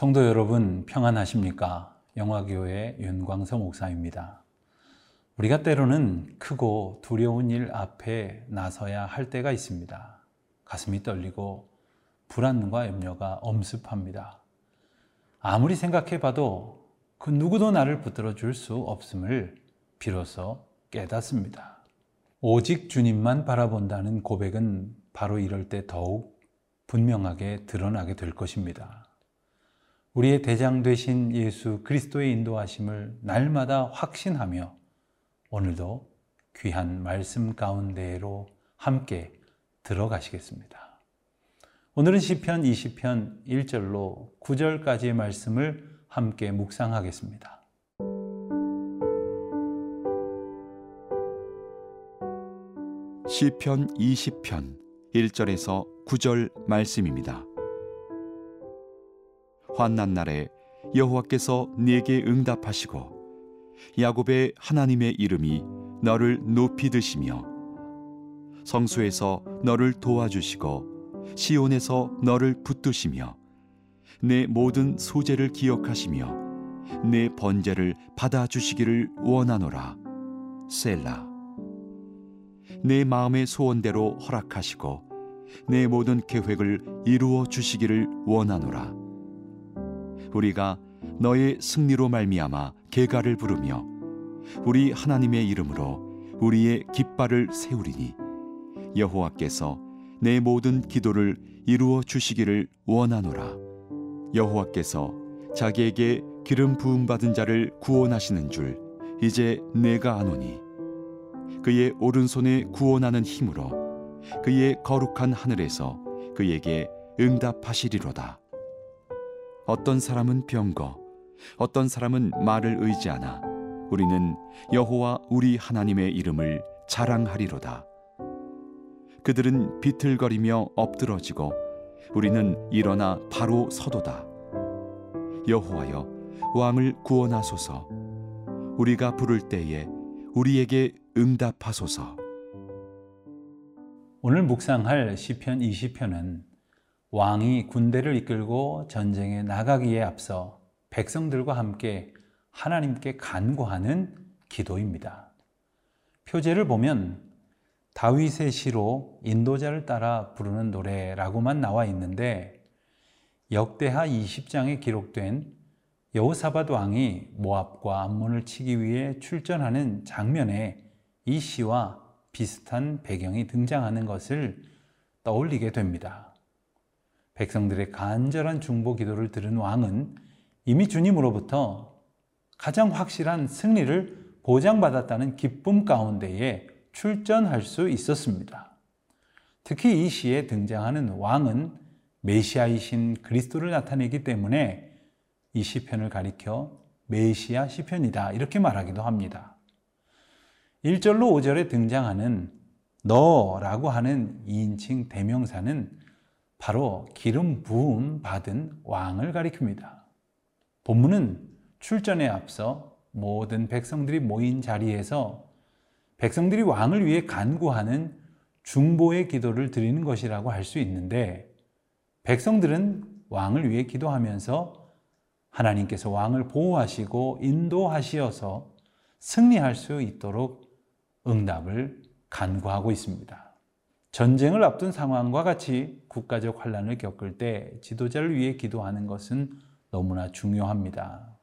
성도 여러분 평안하십니까? 영화교회 윤광서 목사입니다. 우리가 때로는 크고 두려운 일 앞에 나서야 할 때가 있습니다. 가슴이 떨리고 불안과 염려가 엄습합니다. 아무리 생각해 봐도 그 누구도 나를 붙들어 줄 수 없음을 비로소 깨닫습니다. 오직 주님만 바라본다는 고백은 바로 이럴 때 더욱 분명하게 드러나게 될 것입니다. 우리의 대장 되신 예수 그리스도의 인도하심을 날마다 확신하며 오늘도 귀한 말씀 가운데로 함께 들어가시겠습니다. 오늘은 시편 20편 1절로 9절까지의 말씀을 함께 묵상하겠습니다. 시편 20편 1절에서 9절 말씀입니다. 환난 날에 여호와께서 네게 응답하시고 야곱의 하나님의 이름이 너를 높이 드시며 성수에서 너를 도와주시고 시온에서 너를 붙드시며 내 모든 소재를 기억하시며 내 번제를 받아 주시기를 원하노라. 셀라. 내 마음의 소원대로 허락하시고 내 모든 계획을 이루어 주시기를 원하노라 우리가 너의 승리로 말미암아 개가를 부르며 우리 하나님의 이름으로 우리의 깃발을 세우리니 여호와께서 내 모든 기도를 이루어 주시기를 원하노라. 여호와께서 자기에게 기름 부음 받은 자를 구원하시는 줄 이제 내가 아노니 그의 오른손에 구원하는 힘으로 그의 거룩한 하늘에서 그에게 응답하시리로다 어떤 사람은 병거 어떤 사람은 말을 의지하나 우리는 여호와 우리 하나님의 이름을 자랑하리로다. 그들은 비틀거리며 엎드러지고 우리는 일어나 바로 서도다. 여호와여 왕을 구원하소서. 우리가 부를 때에 우리에게 응답하소서. 오늘 묵상할 시편 20편은 왕이 군대를 이끌고 전쟁에 나가기에 앞서 백성들과 함께 하나님께 간구하는 기도입니다. 표제를 보면 다윗의 시로 인도자를 따라 부르는 노래라고만 나와 있는데 역대하 20장에 기록된 여호사밧 왕이 모압과 암몬을 치기 위해 출전하는 장면에 이 시와 비슷한 배경이 등장하는 것을 떠올리게 됩니다. 백성들의 간절한 중보 기도를 들은 왕은 이미 주님으로부터 가장 확실한 승리를 보장받았다는 기쁨 가운데에 출전할 수 있었습니다. 특히 이 시에 등장하는 왕은 메시아이신 그리스도를 나타내기 때문에 이 시편을 가리켜 메시아 시편이다 이렇게 말하기도 합니다. 1절로 5절에 등장하는 너라고 하는 2인칭 대명사는 바로 기름 부음 받은 왕을 가리킵니다. 본문은 출전에 앞서 모든 백성들이 모인 자리에서 백성들이 왕을 위해 간구하는 중보의 기도를 드리는 것이라고 할 수 있는데 백성들은 왕을 위해 기도하면서 하나님께서 왕을 보호하시고 인도하시어서 승리할 수 있도록 응답을 간구하고 있습니다. 전쟁을 앞둔 상황과 같이 국가적 환란을 겪을 때 지도자를 위해 기도하는 것은 너무나 중요합니다.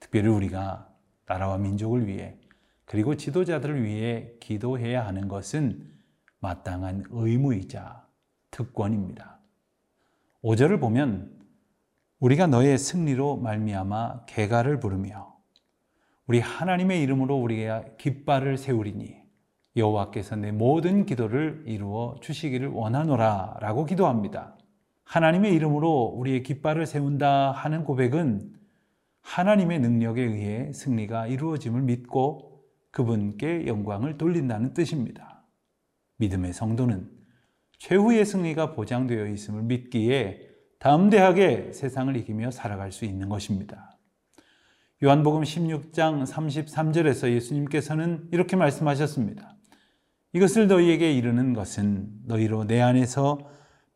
특별히 우리가 나라와 민족을 위해 그리고 지도자들을 위해 기도해야 하는 것은 마땅한 의무이자 특권입니다. 5절을 보면 우리가 너의 승리로 말미암아 개가를 부르며 우리 하나님의 이름으로 우리가 깃발을 세우리니 여호와께서 내 모든 기도를 이루어 주시기를 원하노라 라고 기도합니다. 하나님의 이름으로 우리의 깃발을 세운다 하는 고백은 하나님의 능력에 의해 승리가 이루어짐을 믿고 그분께 영광을 돌린다는 뜻입니다. 믿음의 성도는 최후의 승리가 보장되어 있음을 믿기에 담대하게 세상을 이기며 살아갈 수 있는 것입니다. 요한복음 16장 33절에서 예수님께서는 이렇게 말씀하셨습니다. 이것을 너희에게 이르는 것은 너희로 내 안에서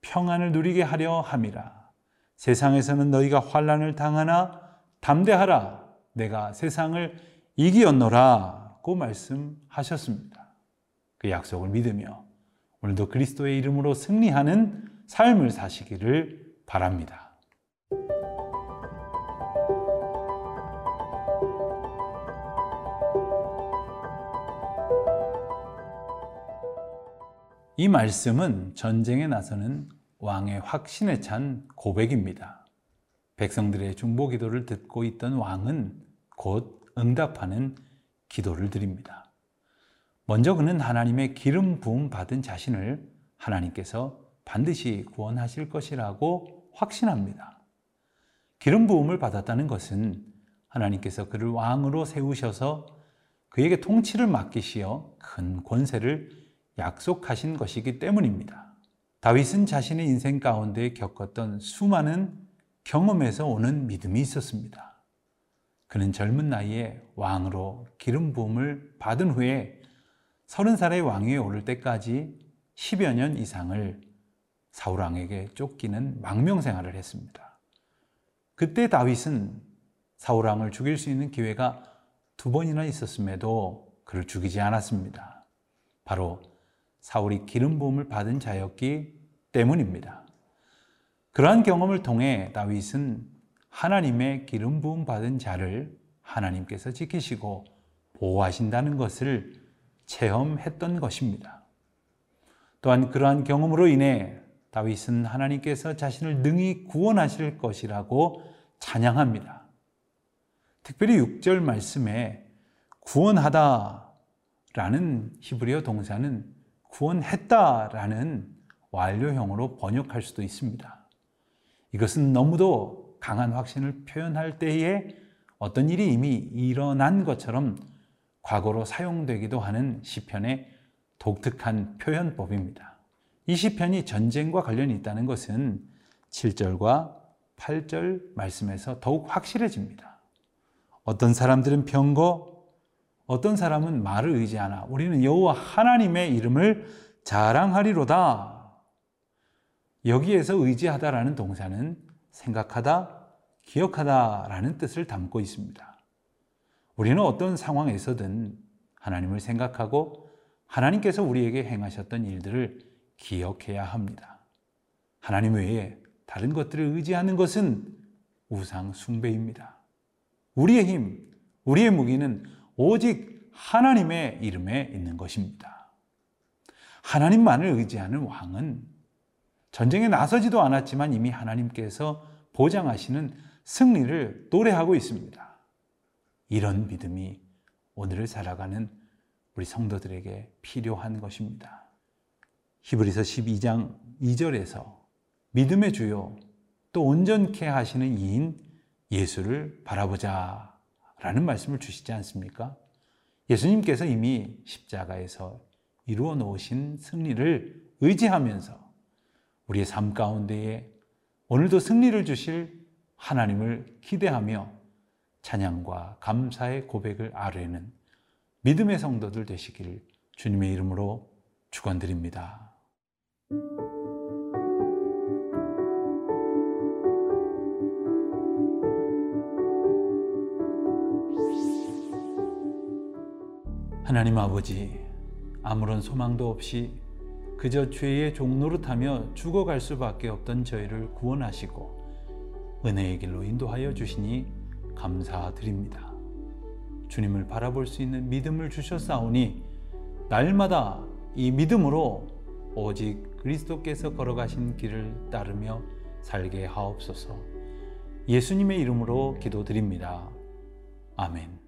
평안을 누리게 하려 함이라. 세상에서는 너희가 환란을 당하나 담대하라 내가 세상을 이기었노라고 말씀하셨습니다. 그 약속을 믿으며 오늘도 그리스도의 이름으로 승리하는 삶을 사시기를 바랍니다. 이 말씀은 전쟁에 나서는 왕의 확신에 찬 고백입니다. 백성들의 중보 기도를 듣고 있던 왕은 곧 응답하는 기도를 드립니다. 먼저 그는 하나님의 기름 부음 받은 자신을 하나님께서 반드시 구원하실 것이라고 확신합니다. 기름 부음을 받았다는 것은 하나님께서 그를 왕으로 세우셔서 그에게 통치를 맡기시어 큰 권세를 약속하신 것이기 때문입니다. 다윗은 자신의 인생 가운데 겪었던 수많은 경험에서 오는 믿음이 있었습니다. 그는 젊은 나이에 왕으로 기름 부음을 받은 후에 서른 살의 왕위에 오를 때까지 10여 년 이상을 사울 왕에게 쫓기는 망명 생활을 했습니다. 그때 다윗은 사울 왕을 죽일 수 있는 기회가 두 번이나 있었음에도 그를 죽이지 않았습니다. 바로 사울이 기름 부음을 받은 자였기 때문입니다. 그러한 경험을 통해 다윗은 하나님의 기름 부음 받은 자를 하나님께서 지키시고 보호하신다는 것을 체험했던 것입니다. 또한 그러한 경험으로 인해 다윗은 하나님께서 자신을 능히 구원하실 것이라고 찬양합니다. 특별히 6절 말씀에 구원하다 라는 히브리어 동사는 구원했다라는 완료형으로 번역할 수도 있습니다. 이것은 너무도 강한 확신을 표현할 때에 어떤 일이 이미 일어난 것처럼 과거로 사용되기도 하는 시편의 독특한 표현법입니다. 이 시편이 전쟁과 관련이 있다는 것은 7절과 8절 말씀에서 더욱 확실해집니다. 어떤 사람들은 병거, 어떤 사람은 말을 의지하나 우리는 여호와 하나님의 이름을 자랑하리로다. 여기에서 의지하다라는 동사는 생각하다, 기억하다라는 뜻을 담고 있습니다. 우리는 어떤 상황에서든 하나님을 생각하고 하나님께서 우리에게 행하셨던 일들을 기억해야 합니다. 하나님 외에 다른 것들을 의지하는 것은 우상 숭배입니다. 우리의 힘, 우리의 무기는 오직 하나님의 이름에 있는 것입니다. 하나님만을 의지하는 왕은 전쟁에 나서지도 않았지만 이미 하나님께서 보장하시는 승리를 노래하고 있습니다. 이런 믿음이 오늘을 살아가는 우리 성도들에게 필요한 것입니다. 히브리서 12장 2절에서 믿음의 주요 또 온전케 하시는 이인 예수를 바라보자 라는 말씀을 주시지 않습니까? 예수님께서 이미 십자가에서 이루어 놓으신 승리를 의지하면서 우리의 삶 가운데에 오늘도 승리를 주실 하나님을 기대하며 찬양과 감사의 고백을 아뢰는 믿음의 성도들 되시길 주님의 이름으로 축원드립니다. 하나님 아버지, 아무런 소망도 없이 그저 죄의 종노릇하며 죽어갈 수밖에 없던 저희를 구원하시고 은혜의 길로 인도하여 주시니 감사드립니다. 주님을 바라볼 수 있는 믿음을 주셨사오니 날마다 이 믿음으로 오직 그리스도께서 걸어가신 길을 따르며 살게 하옵소서. 예수님의 이름으로 기도드립니다. 아멘.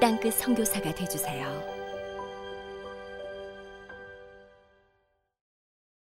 땅끝 선교사가 되주세요.